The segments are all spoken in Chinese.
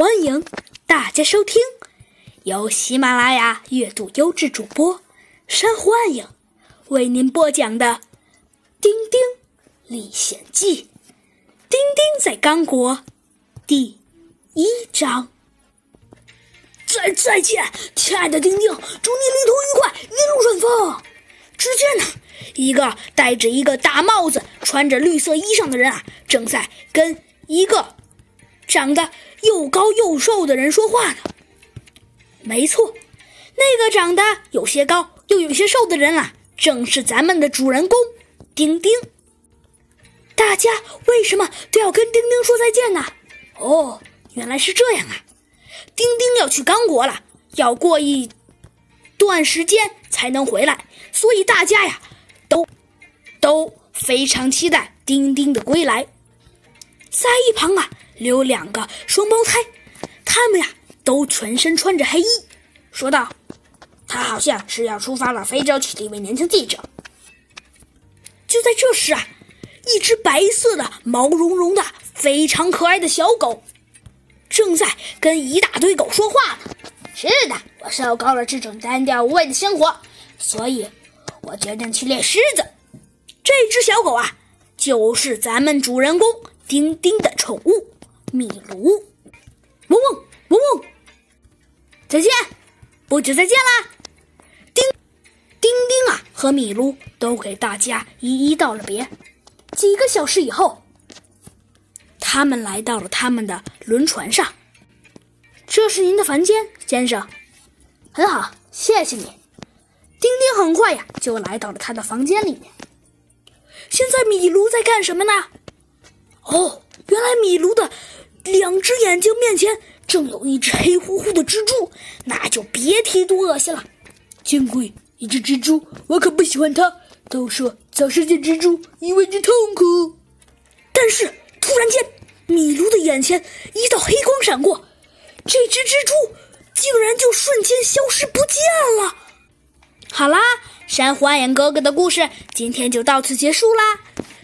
欢迎大家收听由喜马拉雅阅读优质主播珊瑚暗影为您播讲的《丁丁历险记》。丁丁在刚果第一章。再再见，亲爱的丁丁，祝你旅途愉快，一路顺风。只见呢，一个戴着一个大帽子、穿着绿色衣裳的人啊，正在跟一个长得又高又瘦的人说话呢。没错，那个长得有些高又有些瘦的人啊，正是咱们的主人公丁丁。大家为什么都要跟丁丁说再见呢？哦，原来是这样啊！丁丁要去刚果了，要过一段时间才能回来。所以大家呀，都都非常期待丁丁的归来。在一旁啊，留两个双胞胎，他们呀都全身穿着黑衣，说道：“他好像是要出发了非洲去的一位年轻记者。”就在这时啊，一只白色的、毛茸茸的、非常可爱的小狗，正在跟一大堆狗说话呢。是的，我受够了这种单调无味的生活，所以。我决定去猎狮子。这只小狗啊，就是咱们主人公丁丁的宠物米卢。嗡嗡嗡嗡，再见，不久再见啦！丁丁丁啊，和米卢都给大家一一道了别。几个小时以后，他们来到了他们的轮船上。这是您的房间，先生。很好，谢谢你。丁丁很快呀，就来到了他的房间里面。现在米卢在干什么呢？哦，原来米卢的只眼睛面前正有一只黑乎乎的蜘蛛，那就别提多恶心了。见鬼！一只蜘蛛，我可不喜欢它。都说早上见蜘蛛意味着痛苦，但是突然间，米卢的眼前一道黑光闪过，这只蜘蛛竟然就瞬间消失不见了。好啦，珊瑚暗眼哥哥的故事今天就到此结束啦。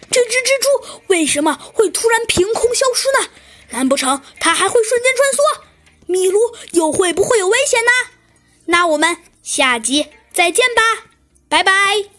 这只蜘蛛为什么会突然凭空消失呢？难不成他还会瞬间穿梭？米卢又会不会有危险呢？那我们下集再见吧，拜拜。